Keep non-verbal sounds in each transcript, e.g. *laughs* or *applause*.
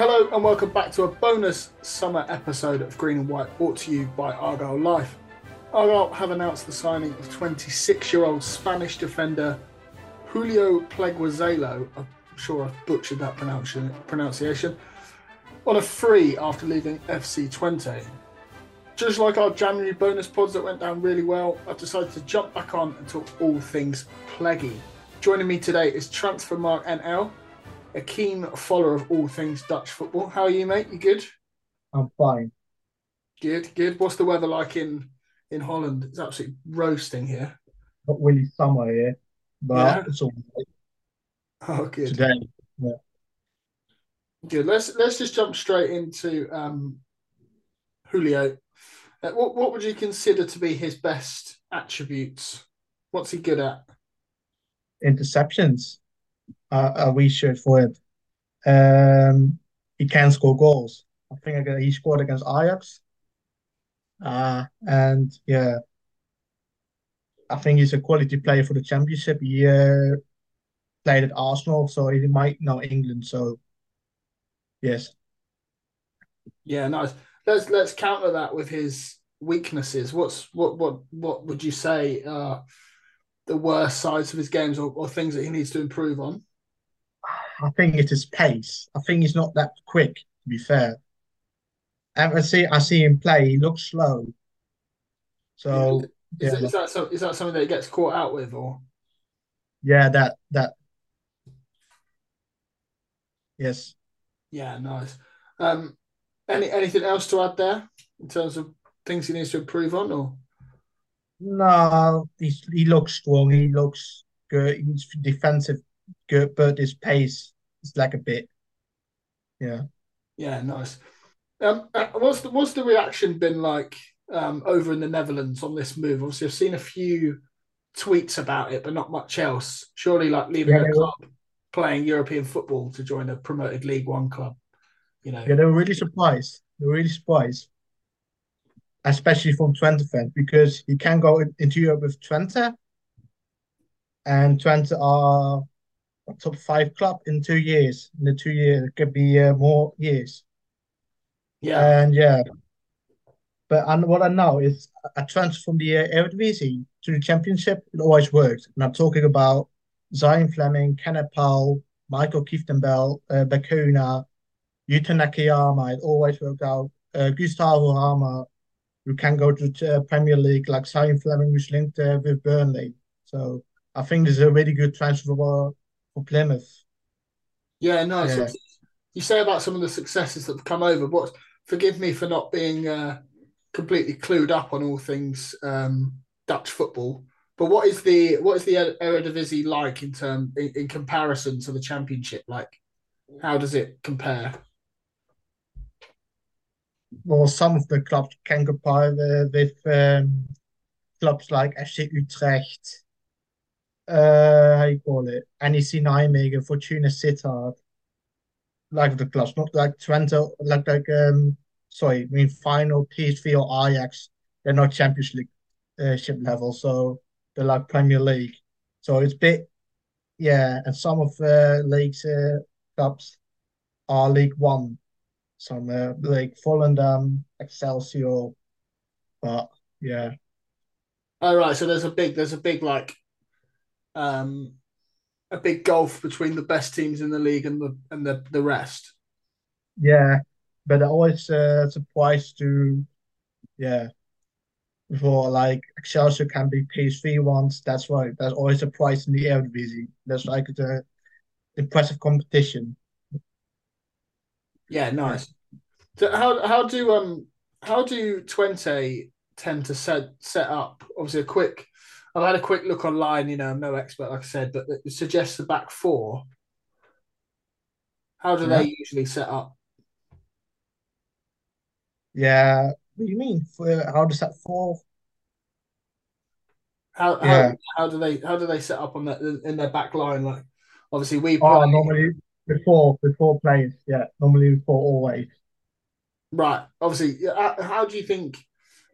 Hello and welcome back to a bonus summer episode of Green and White brought to you by Argyle Life. Argyle have announced the signing of 26 year old Spanish defender Julio Pleguezuelo, I'm sure I've butchered that pronunciation, on a free after leaving FC Twente. Just like our January bonus pods that went down really well, I've decided to jump back on and talk all things Pleggy. Joining me today is Transfermarkt NL, a keen follower of all things Dutch football. How are you, mate? You good? I'm fine. Good, good. What's the weather like in in Holland? It's absolutely roasting here. Not really summer here, but Yeah. it's all right Oh, good. today. Yeah. Good. Let's let's just jump straight into um, Julio. Uh, what what would you consider to be his best attributes? What's he good at? Interceptions are we should for it. Um, he can score goals. I think he scored against Ajax. Uh, and yeah, I think he's a quality player for the championship. He uh, played at Arsenal, so he might know England. So yes, Yeah, nice. Let's let's counter that with his weaknesses. What's what what what would you say are the worst sides of his games or, or things that he needs to improve on? I think it's his pace. I think he's not that quick, to be fair. And I see I see him play, he looks slow. So Is, yeah, that, is that so, is that something that he gets caught out with or yeah, that that yes. yeah, nice. Um any anything else to add there in terms of things he needs to improve on or No, he's, he looks strong, he looks good, he's defensive good, but his pace is like a bit yeah. Yeah, nice. Um, uh, what's the what's the reaction been like um, over in the Netherlands on this move? Obviously, I've seen a few tweets about it, but not much else. Surely, like leaving Yeah, a they were- club, playing European football to join a promoted League One club, you know. Yeah, they were really surprised. They were really surprised. Especially from Twente fans, because you can go into Europe with Twente, and Twente are top five club in two years. In the two years, it could be uh, more years. Yeah, And yeah, but and what I know is a transfer from the uh, Eredivisie to the Championship, it always works. And I'm talking about Zian Flemming, Kenneth Paal, Maikel Kieftenbeld, uh, Bacuna, Yuta Nakayama, it always worked out. Uh, Gustavo Hamer, who can go to the uh, Premier League, like Zian Flemming, who's linked uh, with Burnley. So I think this is a really good transfer for, for Plymouth. yeah, no. Yeah. You say about some of the successes that have come over. What? Forgive me for not being uh, completely clued up on all things um, Dutch football. But what is the what is the Er- Eredivisie like in term in, in comparison to the Championship? Like, how does it compare? well, some of the clubs can compare with, with um, clubs like FC Utrecht, uh, how you call it, NEC Nijmegen, Fortuna Sittard, like the clubs, not like Twente, like like um, sorry, I mean final PSV or Ajax. They're not Champions League uh, ship level, so they're like Premier League. So it's bit, yeah. And some of the leagues uh, clubs are League One, some uh, like Volendam, Excelsior, but yeah, All right, so there's a big there's a big like um a big gulf between the best teams in the league and the and the the rest. yeah. But always uh, surprised to, yeah. For like Excelsior can be PSV once. That's right. That's always a price in the Eredivisie. That's like the impressive competition. Yeah, nice. So how how do um how do Twente tend to set set up? Obviously, a quick. I've had a quick look online. You know, I'm no expert, like I said, but it suggests the back four. How do Yeah. they usually set up? Yeah. What do you mean? For, how does that fall? How how Yeah. how do they how do they set up on that in their back line? Like, obviously, we Oh, play normally before before players. Yeah, normally before always. right. Obviously, how, uh, how do you think?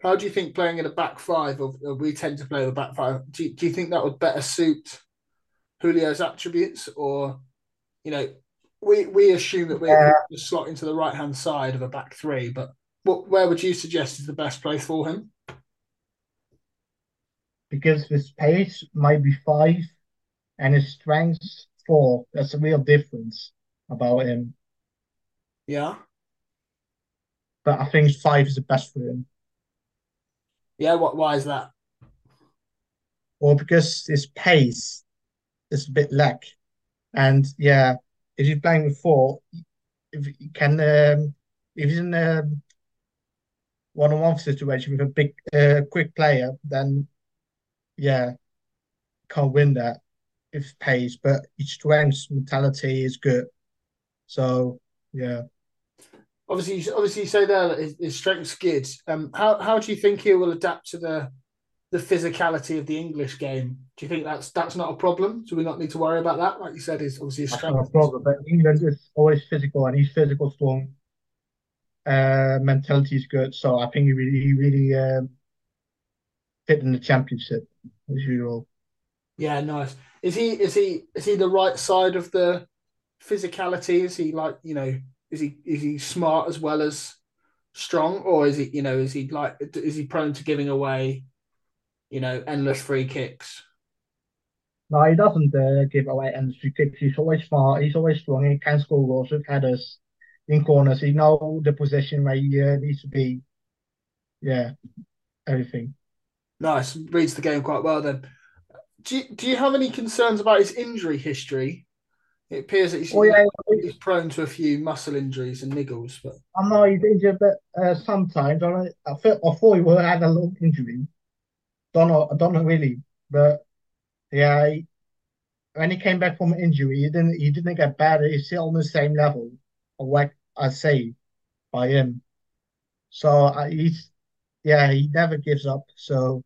How do you think playing in a back five, or, or uh, we tend to play a back five? Do you, do you think that would better suit Julio's attributes, or you know, we we assume that we're Yeah. to slot into the right hand side of a back three, but what where would you suggest is the best place for him? Because his pace might be five and his strength's four. That's a real difference about him. Yeah, But I think five is the best for him. Yeah. What? Why is that? Or because his pace is a bit lack. And yeah, if you're playing with four, if you can um, if he's in a one-on-one situation with a big uh, quick player, then yeah, can't win that if pace, but his strength mentality is good. So yeah. Obviously, you, obviously, you say there that his, his strength's good. Um, how how do you think he will adapt to the the physicality of the English game? Do you think that's that's not a problem? Do we not need to worry about that? Like you said, is obviously his That's strength. not a problem. But England is always physical and he's physical strong. Uh, mentality is good. So I think he really, he really um, fit in the championship as usual. Yeah, nice. Is he is he is he the right side of the physicality? Is he like you know? Is he is he smart as well as strong, or is he you know is he like is he prone to giving away, you know, endless free kicks? No, he doesn't uh, give away endless free kicks. He's always smart. He's always strong. He can score goals with headers in corners. He knows the position where he uh, needs to be. Yeah, everything. Nice, reads the game quite well. Then, do you, do you have any concerns about his injury history? It appears that he's, Oh yeah, he's prone to a few muscle injuries and niggles, but I know he's injured, but uh, sometimes I, I, feel, I thought he would have had a long injury. Don't know, I don't know really, but yeah, he, when he came back from injury, he didn't he didn't get better. He's still on the same level of what I say by him. So uh, he's yeah, he never gives up. So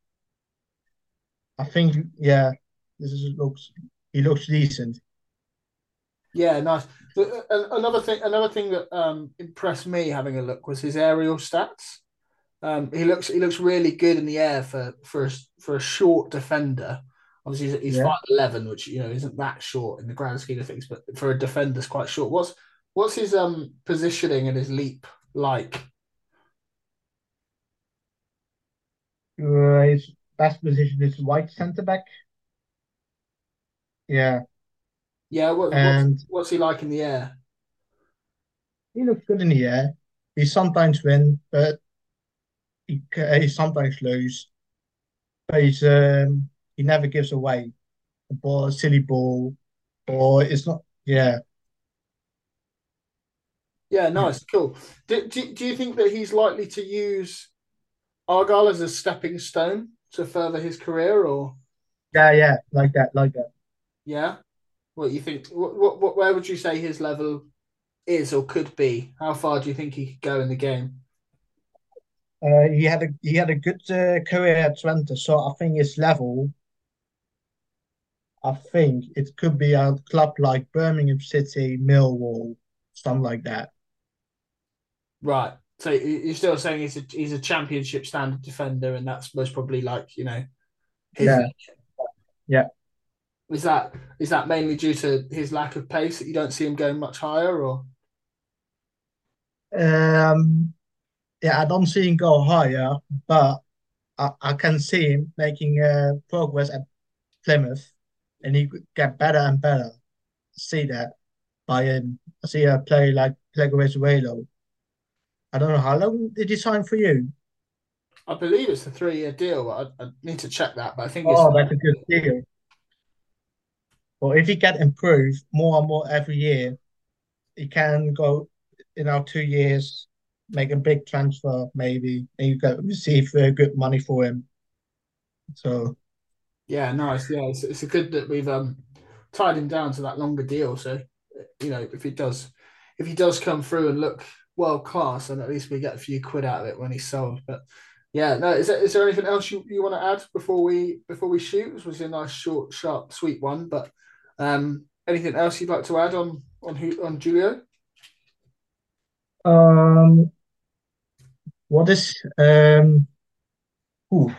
I think yeah, this is looks he looks decent. Yeah, nice. But, uh, another thing, another thing that um, impressed me having a look was his aerial stats. Um, he looks he looks really good in the air for for a, for a short defender. Obviously, he's, he's Yeah. five eleven, which you know isn't that short in the grand scheme of things, but for a defender, it's quite short. What's what's his um positioning and his leap like? Uh, his best position is right centre back. Yeah, Yeah, what, what's, and what's he like in the air? he looks good in the air. He sometimes win, but he he sometimes lose. But he's um he never gives away a ball, a silly ball, or it's not. Yeah, Yeah, nice, cool. Do, do, do you think that he's likely to use Argyle as a stepping stone to further his career, or yeah, yeah, like that, like that. yeah? What you think? What, what, where would you say his level is or could be? How far do you think he could go in the game? Uh, he had a he had a good uh, career at Twente, so I think his level. I think it could be a club like Birmingham City, Millwall, something like that. Right. So you- you're still saying he's a he's a championship standard defender, and that's most probably like you know his Yeah. Yeah. Is that is that mainly due to his lack of pace that you don't see him going much higher, or Um, yeah, I don't see him go higher, but I, I can see him making uh, progress at Plymouth, and he could get better and better. See that by him. I see a play like Pleguezuelo. I don't know how long did he sign for you? I believe it's a three year deal. I, I need to check that, but I think Oh, it's that's a good deal. Well, if he can improve more and more every year, he can go, you know, two years, make a big transfer maybe, and you can receive very good money for him. So yeah, nice. Yeah, it's, it's a good that we've um tied him down to that longer deal. So you know, if he does, if he does come through and look world class, then at least we get a few quid out of it when he's sold. But yeah, no, is there, is there anything else you, you want to add before we before we shoot? This was a nice, short, sharp, sweet one. But um, anything else you'd like to add on on who on Julio? um, what is um, ooh,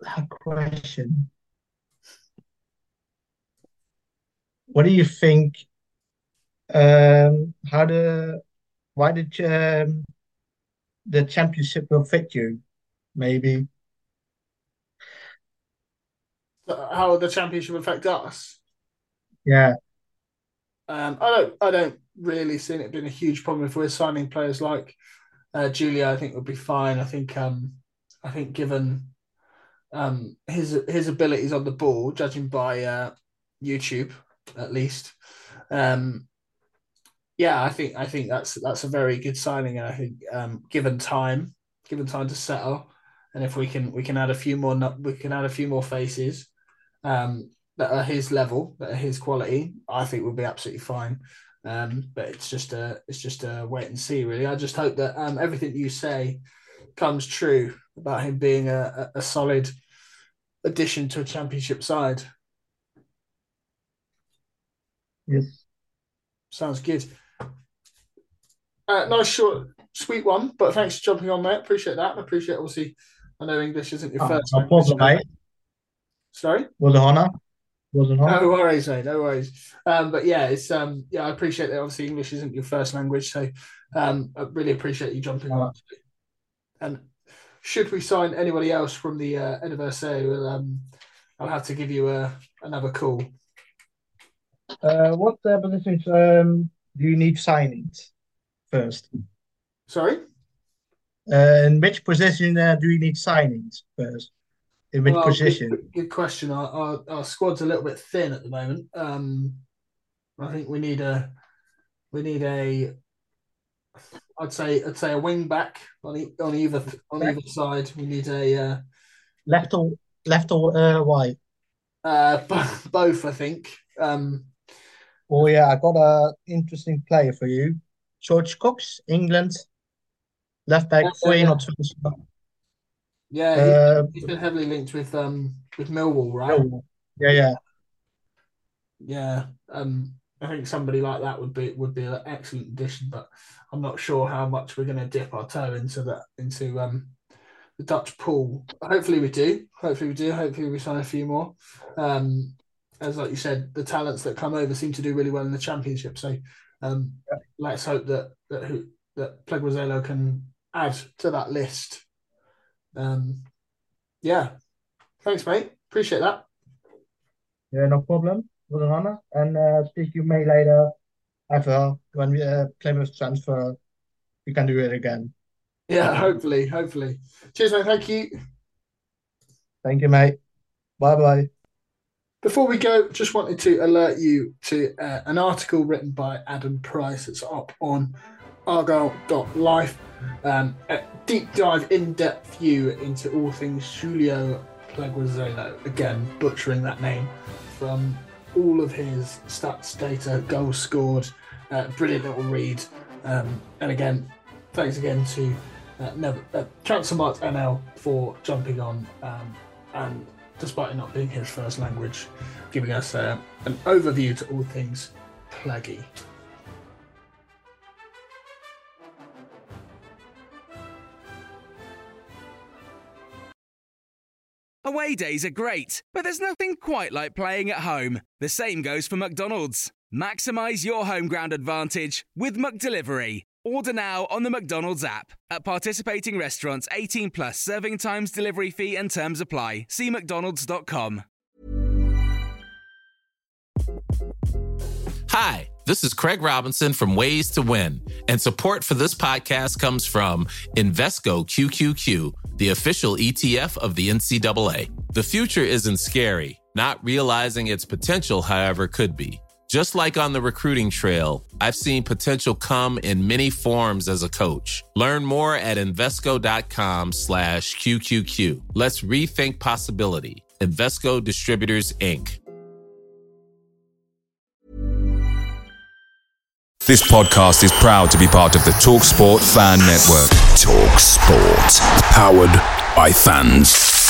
that question. What do you think? Um, how the why did um, the championship will fit you? Maybe. How will the championship affect us? Yeah. Um, I don't I don't really see it being a huge problem if we're signing players like uh, Julia. I think would be fine. I think um, I think given um, his his abilities on the ball, judging by uh, YouTube at least, um, yeah, I think I think that's that's a very good signing. And I think um, given time, given time to settle, and if we can we can add a few more we can add a few more faces um, that are his level, that are his quality, I think we'll be absolutely fine. Um, but it's just a it's just a wait and see, really. I just hope that um, everything you say comes true about him being a, a, a solid addition to a championship side. Yes. Sounds good. Uh, nice short, sweet one, but thanks for jumping on there. Appreciate that. I appreciate obviously. I know English isn't your Oh, first. no language. problem, mate. Sorry. Was an honor. Was an honor. No worries, mate. No worries. Um, but yeah, it's um, yeah, I appreciate that. Obviously, English isn't your first language, so um, I really appreciate you jumping on. And should we sign anybody else from the uh, anniversary, well, um, I'll have to give you a another call. Uh, what uh, positions um, do you need signings first? Sorry. Uh, in which position uh, do you need signings first? In which Well, position? Good, good question. Our, our our squad's a little bit thin at the moment. Um, I think we need a we need a I'd say I'd say a wing back on e- on either on either side. We need a uh, Left or left or uh, right? uh, *laughs* bo- both. I think. Um, Oh yeah, I got a interesting player for you. George Cox, England, left back, Yeah, free yeah. not transfer. yeah, Uh, he, he's been heavily linked with um with Millwall, right? Millwall. Yeah, yeah. Yeah, um, I think somebody like that would be would be an excellent addition, but I'm not sure how much we're going to dip our toe into that into um the Dutch pool. Hopefully we do. Hopefully we do. Hopefully we sign a few more. Um, as like you said, the talents that come over seem to do really well in the championship. So um, let's hope that that who that Pleguezuelo can add to that list. Um, yeah, thanks, mate. Appreciate that. Yeah, no problem. Was an honor. And uh, speak you may later. Ever when we uh, Plymouth transfer, we can do it again. Yeah, hopefully, hopefully. Cheers, mate. Thank you. Thank you, mate. Bye bye. Before we go, just wanted to alert you to uh, an article written by Adam Price that's up on argyle.life. Um, a deep dive, in depth view into all things Julio Pleguezuelo. Again, butchering that name from all of his stats, data, goals scored. Uh, brilliant little read. Um, and again, thanks again to uh, Never, uh, Transfermarkt NL for jumping on um, and despite it not being his first language, giving us uh, an overview to all things Plaggy. Away days are great, but there's nothing quite like playing at home. The same goes for McDonald's. Maximize your home ground advantage with McDelivery. Order now on the McDonald's app. At participating restaurants, 18 plus serving times, delivery fee, and terms apply. See McDonald's.com. Hi, this is Craig Robinson from Ways to Win, and support for this podcast comes from Invesco QQQ the official ETF of the NCAA. The future isn't scary. Not realizing its potential, however, could be. Just like on the recruiting trail, I've seen potential come in many forms as a coach. Learn more at Invesco.com slash QQQ. Let's rethink possibility. Invesco Distributors, Inc. This podcast is proud to be part of the TalkSport Fan Network. Talk Sport. Powered by fans.